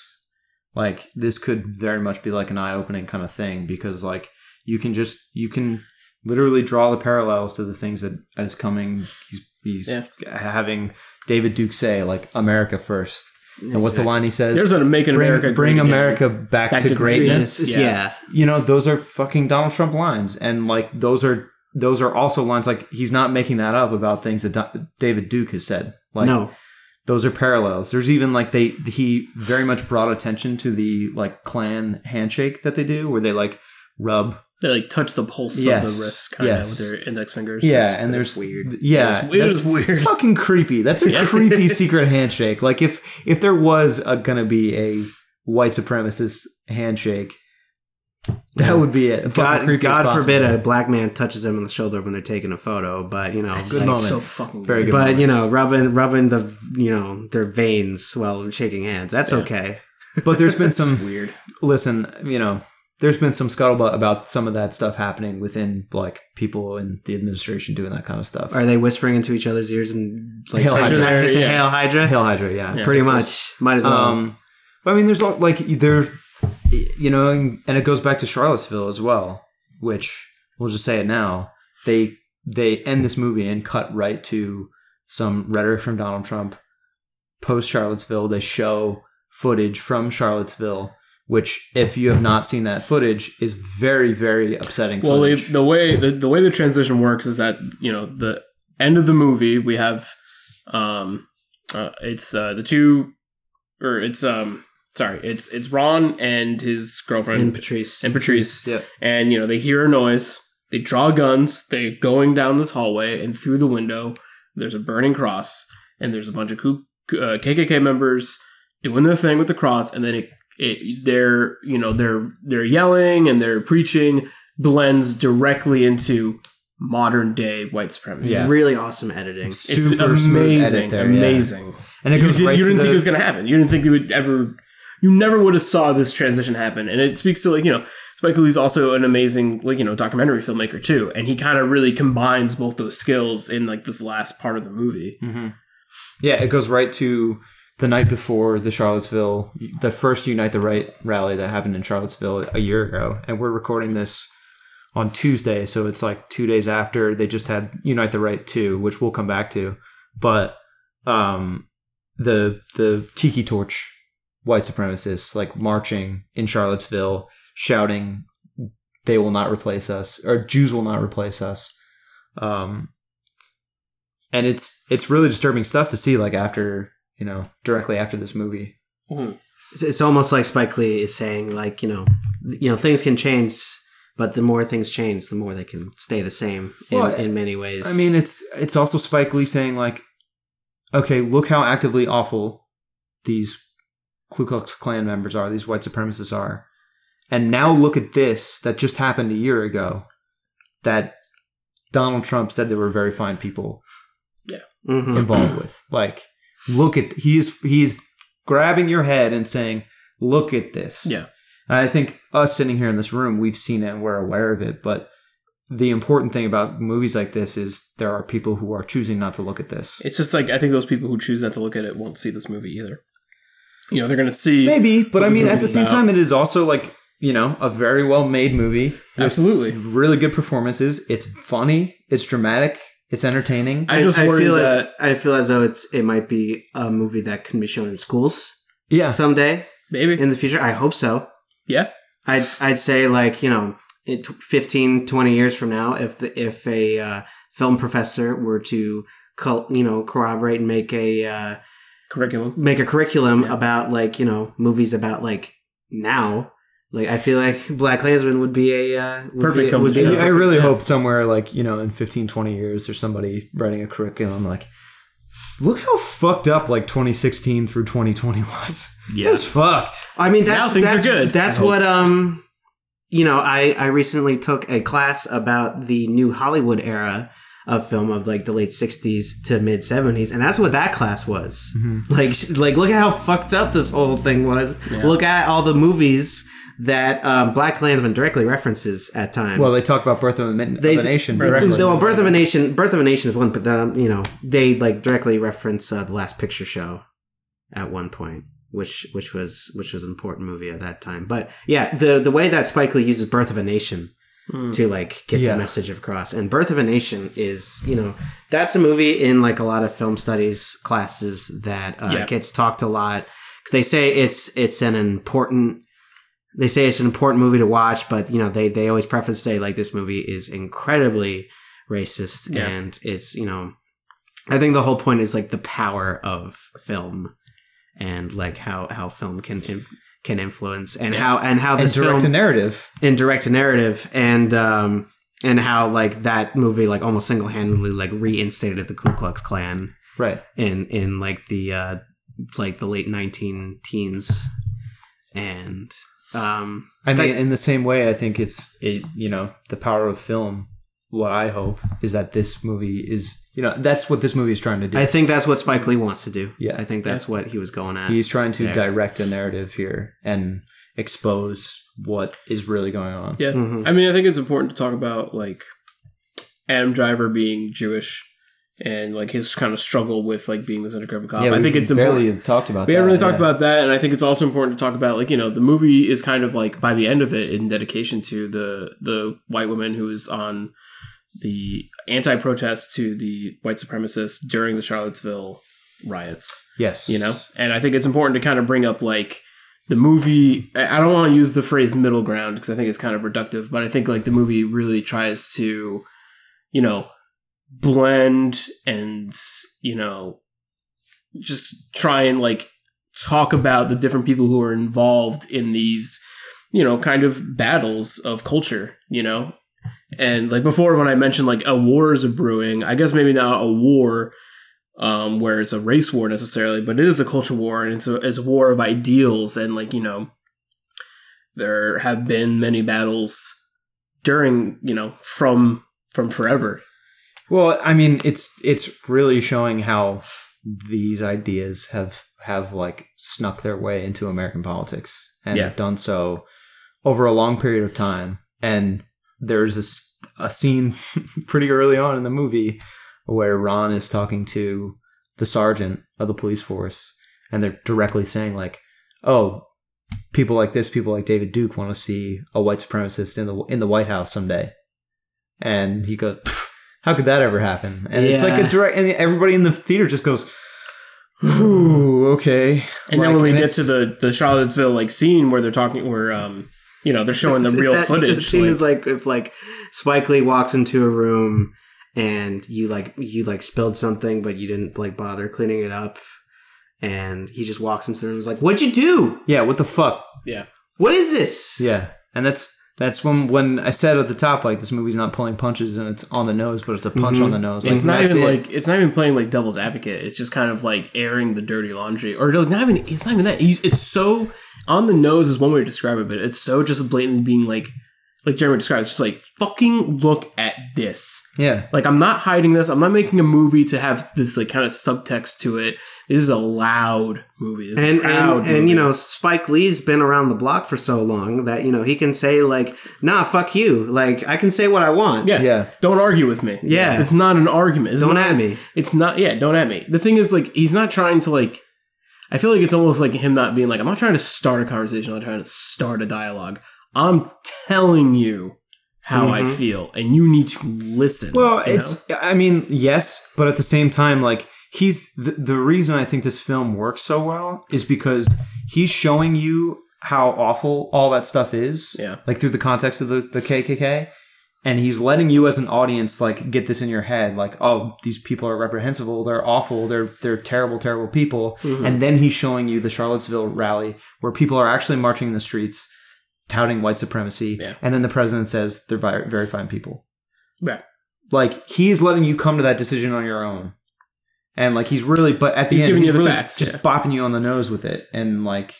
like this could very much be like an eye-opening kind of thing because like you can just you can literally draw the parallels to the things that is coming he's he's Yeah. having David Duke say like America first. And what's the line he says? There's a making bring, America bring great again. America back, Back to, to greatness. greatness. yeah. Yeah. You know, those are fucking Donald Trump lines, and like those are those are also lines like he's not making that up about things that David Duke has said. Like no. those are parallels. There's even like they he very much brought attention to the like Klan handshake that they do, where they like rub. They like touch the pulse Yes. of the wrist kind Yes. of with their index fingers. Yeah, It's- and that's there's weird. Yeah, It is- it that's is weird. Fucking creepy. That's a Yeah. creepy secret handshake. Like if if there was a, gonna be a white supremacist handshake, that would be it. God, God forbid a black man touches them on the shoulder when they're taking a photo, but you know, It's Good like- moment. so fucking Very good. good. but you know, rubbing rubbing the you know their veins while shaking hands. That's Yeah. okay. But there's been some weird. listen, you know, there's been some scuttlebutt about some of that stuff happening within like people in the administration doing that kind of stuff. Are they whispering into each other's ears and like Hail saying, Hydra. say Yeah. Hail Hydra? Hail Hydra, yeah. Yeah. Pretty much. Might as well. Um, but I mean, there's all- like there's, you know, and, and it goes back to Charlottesville as well, which we'll just say it now. They they end this movie and cut right to some rhetoric from Donald Trump. Post Charlottesville, they show footage from Charlottesville, which, if you have not seen that footage, is very very upsetting. Well, they, footage. the way the, the way the transition works is that you know the end of the movie we have, um, uh, it's uh, the two, or it's um, sorry, it's it's Ron and his girlfriend and Patrice. and Patrice, yeah. and you know they hear a noise they draw guns, they're going down this hallway, and through the window, there's a burning cross, and there's a bunch of Ku- uh, KKK members doing their thing with the cross, and then it, it they're you know they're they're yelling and they're preaching blends directly into modern day white supremacy. Yeah. Really awesome editing. It's Super smooth amazing, edit there, yeah. amazing. And it goes did, right you didn't think the- it was going to happen. You didn't think it would ever. You never would have saw this transition happen, and it speaks to like you know Spike Lee's also an amazing like you know documentary filmmaker too, and he kind of really combines both those skills in like this last part of the movie. Mm-hmm. Yeah, it goes right to the night before the Charlottesville, the first Unite the Right rally that happened in Charlottesville a year ago. And we're recording this on Tuesday, so it's like two days after they just had Unite the Right 2, which we'll come back to. But um, the the Tiki Torch white supremacists like marching in Charlottesville, shouting, "They will not replace us," or "Jews will not replace us." Um, and it's it's really disturbing stuff to see like after you know directly after this movie. It's, it's almost like Spike Lee is saying, like you know, th- you know, things can change, but the more things change, the more they can stay the same in, Well, in many ways. i mean it's it's also spike lee saying like okay look how actively awful these ku klux klan members are these white supremacists are. And now look at this that just happened a year ago that donald trump said they were very fine people Mhm. involved with. Like look at he's he's grabbing your head and saying look at this Yeah. And I think us sitting here in this room, we've seen it and we're aware of it. But the important thing about movies like this is there are people who are choosing not to look at this. It's just like I think those people who choose not to look at it won't see this movie either. You know, they're going to see Maybe, but I mean, at the same about. time, it is also like, you know, a very well made movie. Absolutely. Really good performances. It's funny. It's dramatic. It's entertaining. I just I worry feel that as I feel as though it's it might be a movie that can be shown in schools yeah. someday maybe in the future. I hope so. yeah, I'd I'd say like you know, it, 15, 20 years from now, if the, if a uh, film professor were to col- you know corroborate and make a uh, curriculum. make a curriculum Yeah. about like you know movies about like now. Like I feel like Black Klansman would be a uh, would Perfect be, film would be a. I really yeah. hope somewhere like, you know, in 15, 20 years, there's somebody writing a curriculum like, look how fucked up like 2016 through 2020 was. Yeah. It was fucked. I mean, Now that's are that's good, that's I hope. what um, you know, I I recently took a class about the new Hollywood era of film of like the late '60s to mid '70s, and that's what that class was. Mm-hmm. Like, like look at how fucked up this whole thing was. Look at all the movies that um, Black Klansman directly references at times. Well, they talk about Birth of a, Min- of a Nation directly. Well, Birth of a Nation, Birth of a Nation is one, but then you know they like directly reference uh, the Last Picture Show at one point, which which was which was an important movie at that time. But yeah, the the way that Spike Lee uses Birth of a Nation to like get Yeah. the message across, and Birth of a Nation is you know that's a movie in like a lot of film studies classes that uh, Yeah. gets talked a lot. They say it's it's an important they say it's an important movie to watch, but you know they they always preface say like this movie is incredibly racist Yeah. and it's you know I think the whole point is like the power of film and like how how film can inf- can influence and how and how and this direct film a narrative. in direct to narrative and um and how like that movie like almost single handedly like reinstated the Ku Klux Klan Right. in in like the uh like the late nineteen teens and um I Like- mean, in the same way, I think it's it, you know the power of film. What I hope is that this movie is you know that's what this movie is trying to do. I think that's what Spike Lee wants to do. Yeah. I think that's what he was going at. He's trying to Yeah. direct a narrative here and expose what is really going on. Yeah, Mhm. I mean, I think it's important to talk about like Adam Driver being Jewish and like his kind of struggle with like being this undercover cop. I think it's barely important. talked about. We haven't really talked yeah. about that, and I think it's also important to talk about like you know the movie is kind of like by the end of it in dedication to the the white woman who is on the anti-protest to the white supremacists during the Charlottesville riots Yes, you know and i think it's important to kind of bring up like the movie I don't want to use the phrase middle ground because i think it's kind of reductive but i think like the movie really tries to you know blend and you know just try and like talk about the different people who are involved in these you know kind of battles of culture you know And like before, when I mentioned like a war is a brewing, I guess maybe not a war um, where it's a race war necessarily, but it is a culture war and it's a, it's a war of ideals. And like, you know, there have been many battles during, you know, from from forever. Well, I mean, it's it's really showing how these ideas have have like snuck their way into American politics and Yeah. have done so over a long period of time. And there's a scene pretty early on in the movie where Ron is talking to the sergeant of the police force, and they're directly saying like, "Oh, people like this, people like David Duke, want to see a white supremacist in the in the White House someday." And he goes, "Pfft, "How could that ever happen?" And it's like a direct, and everybody in the theater just goes, "Ooh, okay." And then when we get to the the Charlottesville like scene where they're talking, where um, you know, they're showing the real That- footage. The scene like- is like if like Spike Lee walks into a room and you like you like spilled something, but you didn't like bother cleaning it up, and he just walks into the room and is like, "What'd you do? yeah, what the fuck? yeah, What is this?" Yeah, and that's that's when when I said at the top like this movie's not pulling punches and it's on the nose, but it's a punch Mhm. on the nose. it's not even it. like it's not even playing like devil's advocate. It's just kind of like airing the dirty laundry, or like, not even. It's not even that. It's so on the nose is one way to describe it, but it's so just blatantly being like, like Jeremy describes, just like fucking look at this. yeah. Like I'm not hiding this. I'm not making a movie to have this like kind of subtext to it. This is a loud movie. This is and a proud and, and you know Spike Lee's been around the block for so long that you know he can say like nah fuck you like I can say what I want yeah, Yeah. Don't argue with me. Yeah. it's not an argument. It's don't not, at me It's not. Yeah, don't at me. The thing is, like, he's not trying to like. I feel like it's almost like him not being like, I'm not trying to start a conversation. I'm not trying to start a dialogue. I'm telling you how I Mhm. feel, and you need to listen. Well, you it's I mean yes, but at the same time, like he's the, the reason I think this film works so well is because he's showing you how awful all that stuff is. Yeah. like through the context of the the KKK. And he's letting you as an audience like get this in your head, like, oh, these people are reprehensible, they're awful, they're they're terrible, terrible people. Mhm. And then he's showing you the Charlottesville rally where people are actually marching in the streets, touting white supremacy. Yeah. And then the president says they're very, very fine people. Right. Like he's letting you come to that decision on your own. And like he's really, but at the He's end, giving he's you the really facts, just yeah. bopping you on the nose with it, and like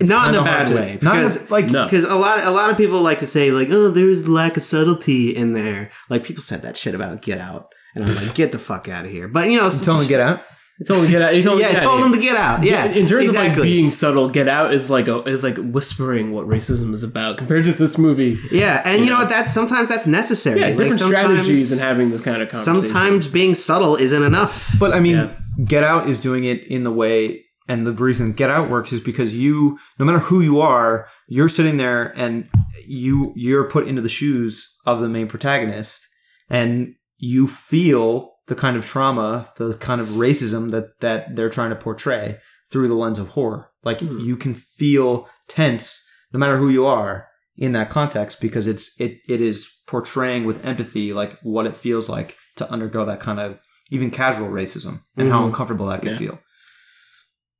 not in a kinda bad to- way not in a- because like No. because a lot a lot of people like to say like oh there's lack of subtlety in there like people said that shit about Get Out and I'm like get the fuck out of here but you know you told him to get out. You told him to get out. You told him yeah to told out. him to get out yeah in terms of like being subtle, Get Out is like a is like whispering what racism is about compared to this movie. yeah and you know what that's sometimes that's necessary Yeah, Like, different sometimes- strategies in having this kind of conversation. sometimes being subtle isn't enough But I mean, Yeah. Get Out is doing it in the way, and the reason Get Out works is because you, no matter who you are, you're sitting there and you you're put into the shoes of the main protagonist, and you feel the kind of trauma, the kind of racism that that they're trying to portray through the lens of horror. Like Hmm. you can feel tense, no matter who you are in that context, because it's it it is portraying with empathy like what it feels like to undergo that kind of even casual racism and how Mhm. uncomfortable that can Yeah. feel.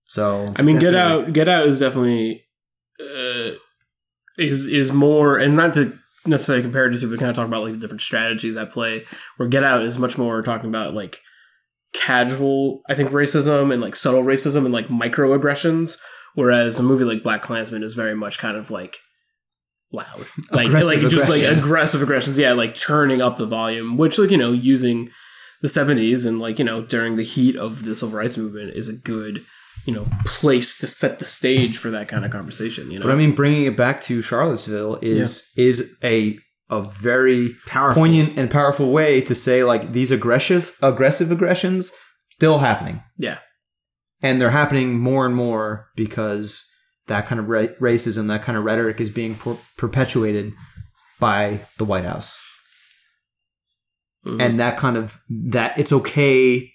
So I mean, Get Out. Get Out is definitely uh, is is more, and not to necessarily compare it to, but kind of talk about like the different strategies at play. Where Get Out is much more talking about like casual, I think, racism and like subtle racism and like microaggressions. Whereas a movie like Black Klansman is very much kind of like loud, like Aggressive like just like aggressive aggressions. Yeah, like turning up the volume, which like you know using the 70s and like you know during the heat of the civil rights movement is a good you know place to set the stage for that kind of conversation you know But I mean, bringing it back to Charlottesville is is a a very Powerful. poignant and powerful way to say like these aggressive aggressive aggressions still happening, yeah. And they're happening more and more because that kind of ra- racism, that kind of rhetoric, is being per- perpetuated by the White House, Mhm. and that kind of that it's okay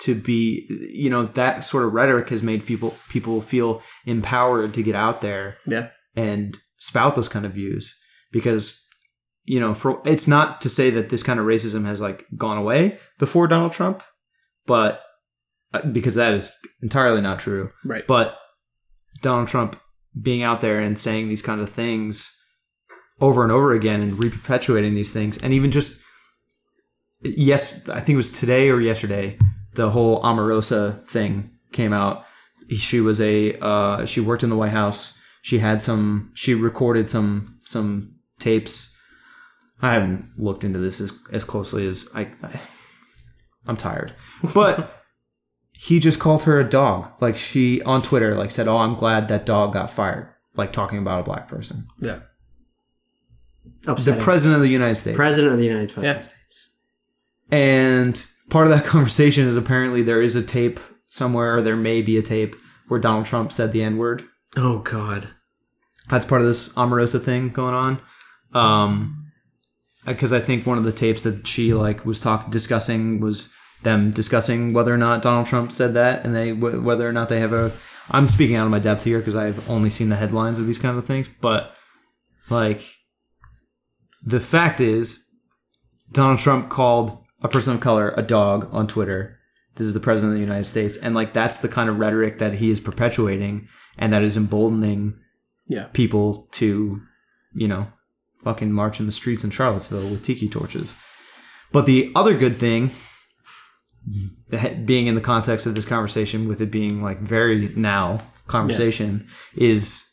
to be you know that sort of rhetoric has made people people feel empowered to get out there yeah. and spout those kind of views because you know for it's not to say that this kind of racism has like gone away before Donald Trump but uh, because that is entirely not true. Right. But Donald Trump being out there and saying these kind of things over and over again and reperpetuating these things and even just yes i think it was today or yesterday the whole Omarosa thing came out. She was a uh, she worked in the white house. She had some she recorded some some tapes. I haven't looked into this as, as closely as I, I i'm tired. But he just called her a dog. Like she on twitter like said oh i'm glad that dog got fired like talking about a black person. Yeah. the president of the united states. President of the United Yeah. States. And part of that conversation is apparently there is a tape somewhere, or there may be a tape where Donald Trump said the N word. Oh God. That's part of this Omarosa thing going on. Um, because I think one of the tapes that she like was talking discussing was them discussing whether or not Donald Trump said that, and they wh- whether or not they have a. I'm speaking out of my depth here because I've only seen the headlines of these kinds of things, but like the fact is, Donald Trump called a person of color a dog on Twitter. This is the president of the United States, and like that's the kind of rhetoric that he is perpetuating, and that is emboldening Yeah. people to, you know, fucking march in the streets in Charlottesville with tiki torches. But the other good thing, being in the context of this conversation, with it being like very now conversation, is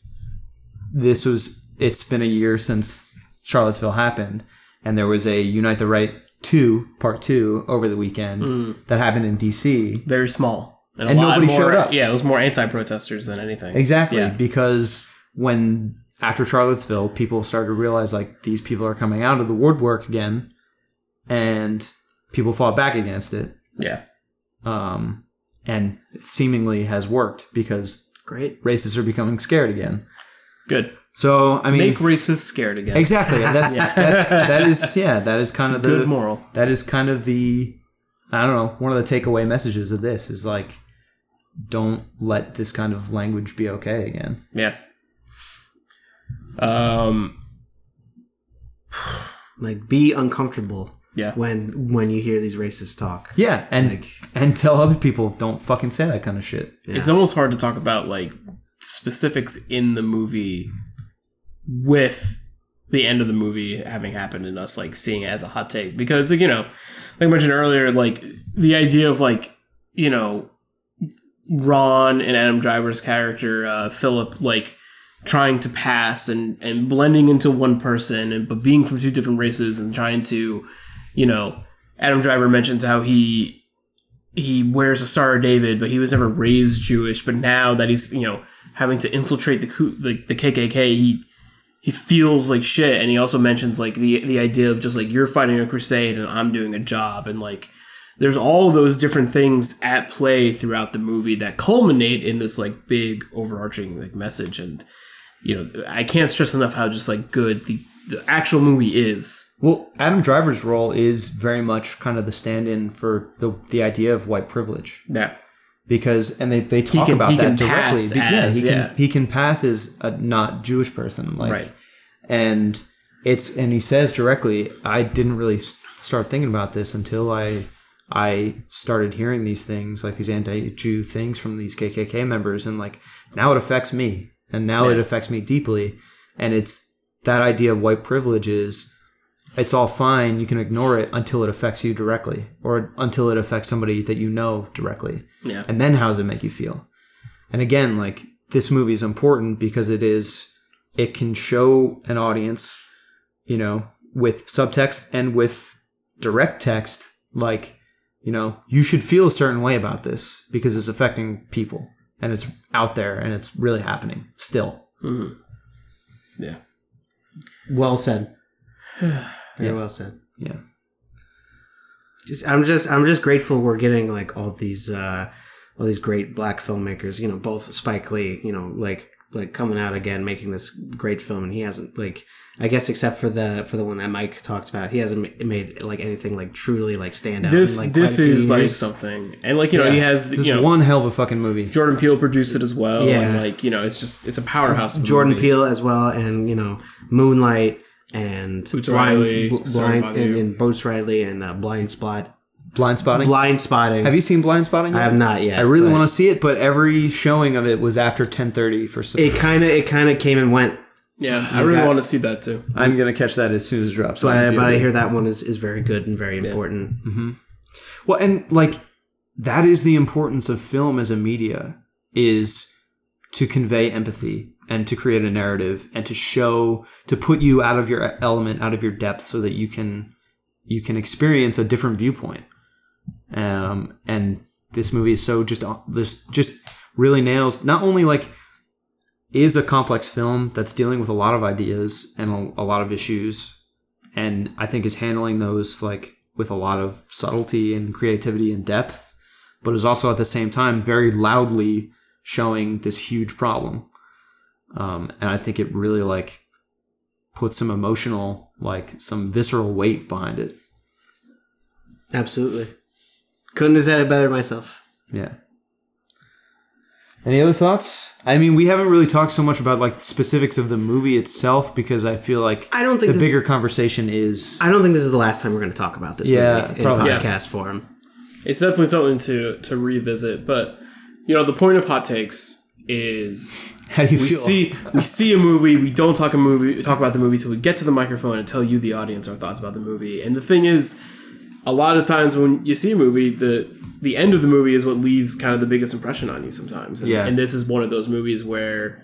this was it's been a year since Charlottesville happened, and there was a Unite the Right two part two over the weekend that happened in D.C. Very small. a And nobody more- showed up. Yeah, it was more anti-protesters than anything. Exactly, Yeah. because when after Charlottesville, people started to realize like these people are coming out of the woodwork again, and people fought back against it, Yeah. um, and it seemingly has worked because Great. racists are becoming scared again. Good. So I mean, Make racists scared again. exactly. That's that's that is yeah. That is kind of the Good moral. that is kind of the I don't know one of the takeaway messages of this is like don't let this kind of language be okay again. Yeah. Um. Like be uncomfortable Yeah. when when you hear these racists talk. Yeah, and Like- and tell other people don't fucking say that kind of shit. It's almost hard to talk about like specifics in the movie with the end of the movie having happened and us like seeing it as a hot take because like you know like I mentioned earlier like the idea of like you know Ron and Adam Driver's character uh, Philip like trying to pass and and blending into one person and but being from two different races and trying to you know Adam Driver mentions how he he wears a Star of David, but he was never raised Jewish. But now that he's you know having to infiltrate the the, the KKK, he he feels like shit. And he also mentions like the the idea of just like you're fighting a crusade and I'm doing a job, and like there's all those different things at play throughout the movie that culminate in this like big overarching like message. And you know I can't stress enough how just like good the the actual movie is. Well, Adam Driver's role is very much kind of the stand-in for the the idea of white privilege Yeah. Because and they, they talk can- about that directly. Be- yeah, as- he can he can pass as a not Jewish person, like, Right. and it's and he says directly, I didn't really start thinking about this until I I started hearing these things like these anti-Jew things from these KKK members, and like now it affects me, and now it affects me deeply, and it's that idea of white privilege is it's all fine. You can ignore it until it affects you directly, or until it affects somebody that you know directly. Yeah. And then how does it make you feel? And again, like this movie is important because it is, it can show an audience, you know, with subtext and with direct text, like, you know, you should feel a certain way about this because it's affecting people and it's out there and it's really happening still. Mm-hmm. Yeah. Well said. Very well said. Yeah. Just, I'm just I'm just grateful we're getting like all these uh all these great black filmmakers, you know, both Spike Lee, you know, like like coming out again making this great film and he hasn't like I guess except for the for the one that Mike talked about, he hasn't made like anything like truly like stand out. This in, like, this quite a few is like something, and like you know he has This you know one hell of a fucking movie. Jordan Peele produced it as well, Yeah. and like you know it's just it's a powerhouse. Jordan movie. Peele as well, and you know Moonlight and Boots Blind, Riley, Bl- Blind and, and Boots Riley and uh, Blind Spot, Blind Spotting. Blind Spotting. have you seen Blind Spotting? I have not yet. I really want to see it, but every showing of it was after 10:30 for some It kind of it kind of came and went Yeah, I really got- want to see that too. I'm gonna catch that as soon as it drops. But, I, but I hear that one is, is very good and very important. Well, and like that is the importance of film as a media is to convey empathy and to create a narrative and to show to put you out of your element, out of your depth, so that you can you can experience a different viewpoint. Um, and this movie is so just this just really nails not only like is a complex film that's dealing with a lot of ideas and a, a lot of issues and I think is handling those like with a lot of subtlety and creativity and depth, but is also at the same time very loudly showing this huge problem. Um, and I think it really like puts some emotional, like some visceral weight behind it. Absolutely. Couldn't have said it better myself. Yeah. Any other thoughts? I mean, we haven't really talked so much about like the specifics of the movie itself because I feel like I don't think the this bigger conversation is I don't think this is the last time we're going to talk about this Yeah, movie in probably. podcast form. It's definitely something to to revisit. But you know, the point of hot takes is how do you we feel? see we see a movie. We don't talk a movie talk about the movie till we get to the microphone and tell you the audience our thoughts about the movie. And the thing is, a lot of times when you see a movie, the the end of the movie is what leaves kind of the biggest impression on you sometimes. And, Yeah. and this is one of those movies where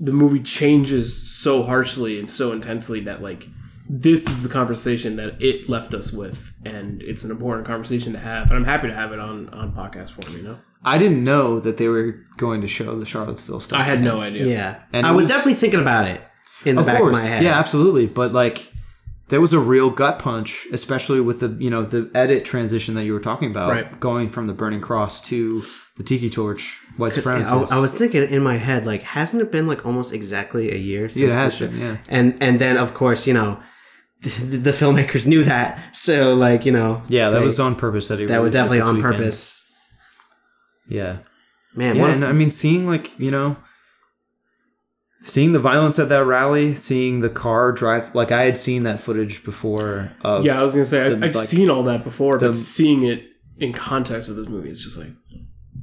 the movie changes so harshly and so intensely that like this is the conversation that it left us with and it's an important conversation to have and i'm happy to have it on on podcast form you know I didn't know that they were going to show the Charlottesville stuff. i had no idea Yeah. And I was, was- definitely thinking about it in the of back course, of my head. yeah, absolutely. But like, there was a real gut punch, especially with the you know the edit transition that you were talking about, Right. going from the Burning Cross to the Tiki Torch, white I, supremacists. I was thinking in my head, like, hasn't it been like almost exactly a year since Yeah, it has been, yeah. And and then of course, you know, the, the filmmakers knew that. So like, you know, yeah, that they- was on purpose. That he that was definitely on weekend. purpose. Yeah, Man, yeah, what and a, I mean, seeing like you know, seeing the violence at that rally, seeing the car drive, like I had seen that footage before. Of yeah i was gonna say I, the, i've like- seen all that before the- but seeing it in context with this movie it's just like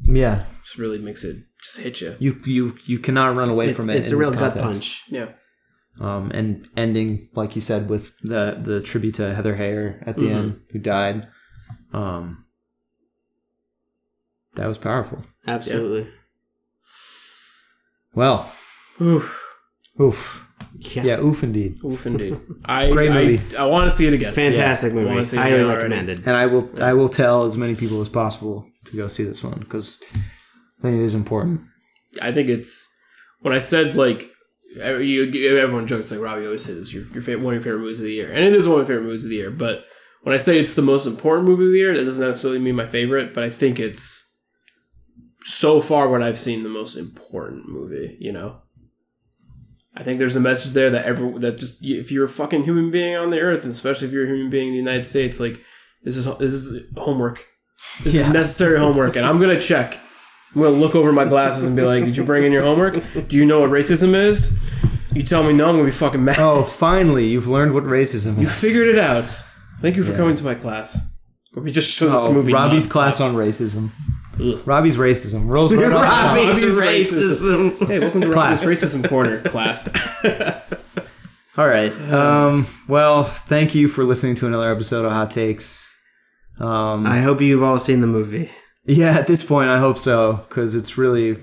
yeah, just really makes it just hit you you you you cannot run away it's, from it. it's in a real this gut context. punch. yeah um, and ending like you said with the the tribute to Heather Heyer at the Mm-hmm. end who died. Um, that was powerful. Absolutely. Well, Oof. oof, Yeah. yeah, oof indeed. Oof indeed. I, Great movie. I want to see it again. Fantastic Yeah, movie. wanna see it Highly recommended. And I will I will tell as many people as possible to go see this one because I think it is important. I think it's when I said like you, everyone jokes like Robbie always says your your favorite, one of your favorite movies of the year, and it is one of my favorite movies of the year. But when I say it's the most important movie of the year, that doesn't necessarily mean my favorite. But I think it's so far what I've seen the most important movie. You know, I think there's a message there that every that just if you're a fucking human being on the earth, and especially if you're a human being in the United States, like this is this is homework. This Yeah. is necessary homework, and I'm gonna check. I'm gonna look over my glasses and be like, "Did you bring in your homework? Do you know what racism is?" You tell me no, I'm gonna be fucking mad. Oh, finally, you've learned what racism You is. You figured it out. Thank you for coming to my class. Where we just show this Oh, movie. Robbie's class on racism. Ugh. Robbie's racism rolls right off. Robbie's Robbie's racism. Hey, welcome to Class. Robbie's Racism Corner class. All right. Um, well, thank you for listening to another episode of Hot Takes. Um, I hope you've all seen the movie. yeah, at this point, I hope so because it's really,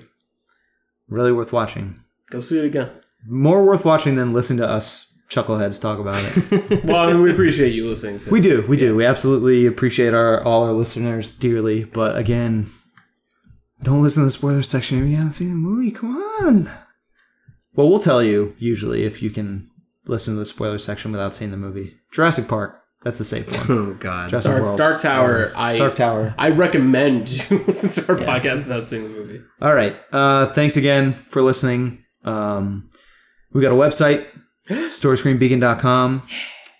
really worth watching. Go see it again. More worth watching than listening to us chuckleheads talk about it. Well, I mean, we appreciate you listening to. we do, we do, we absolutely appreciate our all our listeners dearly. But again, don't listen to the spoiler section if you haven't seen the movie. Come on. Well, we'll tell you usually if you can listen to the spoiler section without seeing the movie. Jurassic Park. That's a safe one. Oh God. Jurassic Dark, World. Dark Tower. I Dark Tower. I recommend you listen to our podcast without seeing the movie. All right. Uh, thanks again for listening. Um, we got a website, storyscreenbeacon.com.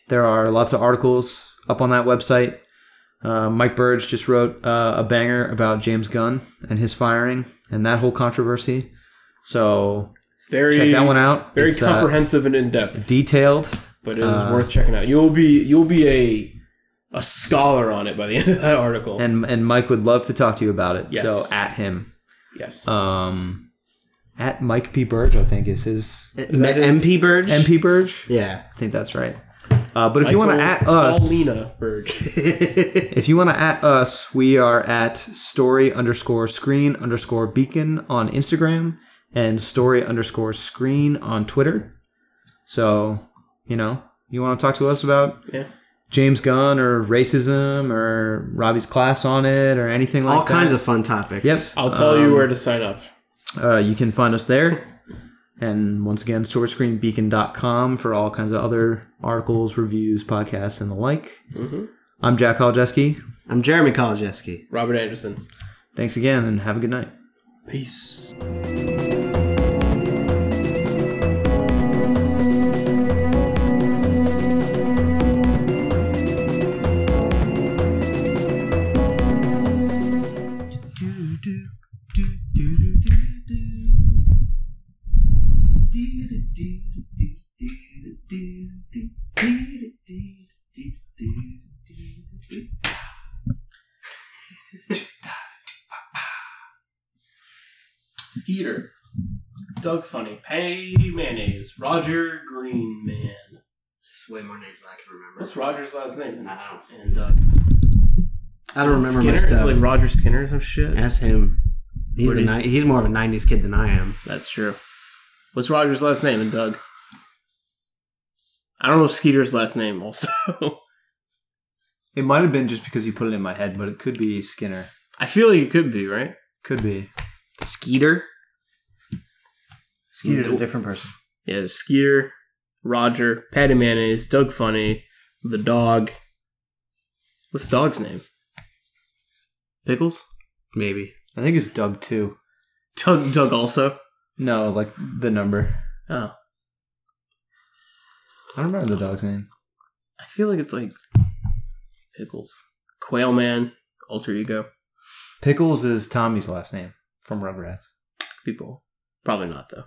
There are lots of articles up on that website. Uh, Mike Burge just wrote uh, a banger about James Gunn and his firing and that whole controversy. So It's very check that one out. Very It's, uh, comprehensive and in depth, detailed. but it is worth checking out. You'll be you'll be a a scholar on it by the end of that article. And and Mike would love to talk to you about it. Yes. So at him. yes. Um, at Mike P. Burge, I think is his that his- MP Burge. MP Burge. Yeah. I think that's right. Uh, but if you want to Michael at us, Paulina Burge. if you want to at us, we are at story underscore screen underscore beacon on Instagram and story underscore screen on Twitter. So, you know, you want to talk to us about Yeah. James Gunn or racism or Robbie's class on it or anything like All that. All kinds of fun topics. Yep. I'll tell you where to sign up. Uh, you can find us there. And once again, storyscreenbeacon.com for all kinds of other articles, reviews, podcasts, and the like. Mm-hmm. I'm Jack Koljeski. I'm Jeremy Kolodziejski. Robert Anderson. Thanks again and have a good night. Peace. Skeeter. Doug Funnie. Patty Mayonnaise. Roger Green Man. It's way more names than I can remember. What's Roger's last name? I don't- And uh, I don't remember Skinner? much Is it like Roger Skinner or some shit? Ask him. He's Where the ni- he's more of a '90s kid than I am. That's true. What's Roger's last name and Doug? I don't know Skeeter's last name also. It might have been just because you put it in my head, but it could be Skinner. I feel like it could be, right? Could be. Skeeter. Skeeter's a different person. Yeah, there's Skeeter, Roger, Patty Mayonnaise, Doug Funnie, the dog. What's the dog's name? Pickles? Maybe. I think it's Doug too. Doug, Doug also? No, like the number. Oh. I don't remember the dog's name. I feel like it's like Pickles. Quail Man, alter ego. Pickles is Tommy's last name from Rugrats. People. Probably not, though.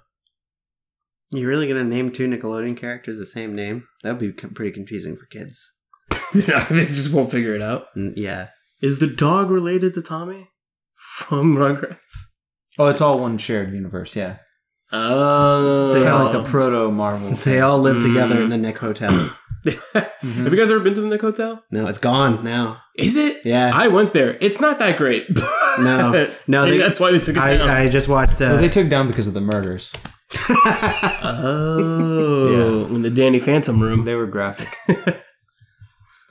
You're really gonna name two Nickelodeon characters the same name? That would be co- pretty confusing for kids. they just won't figure it out. Mm, Yeah. Is the dog related to Tommy? From Rugrats? Oh, it's all one shared universe. Yeah, Oh. They kind of like the proto Marvel. They all live Mm. together in the Nick Hotel. Have you guys ever been to the Nick Hotel? No, it's gone now. Is it? Yeah. I went there. It's not that great. No. No, they- that's why they took it down. I, I just watched. Uh, Well, they took down because of the murders. oh, in the Danny Phantom room. They were graphic.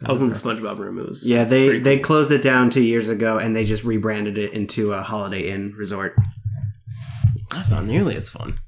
I was in the SpongeBob room. It was yeah, they pretty they cool. closed it down two years ago, and they just rebranded it into a Holiday Inn resort. That's not nearly as fun.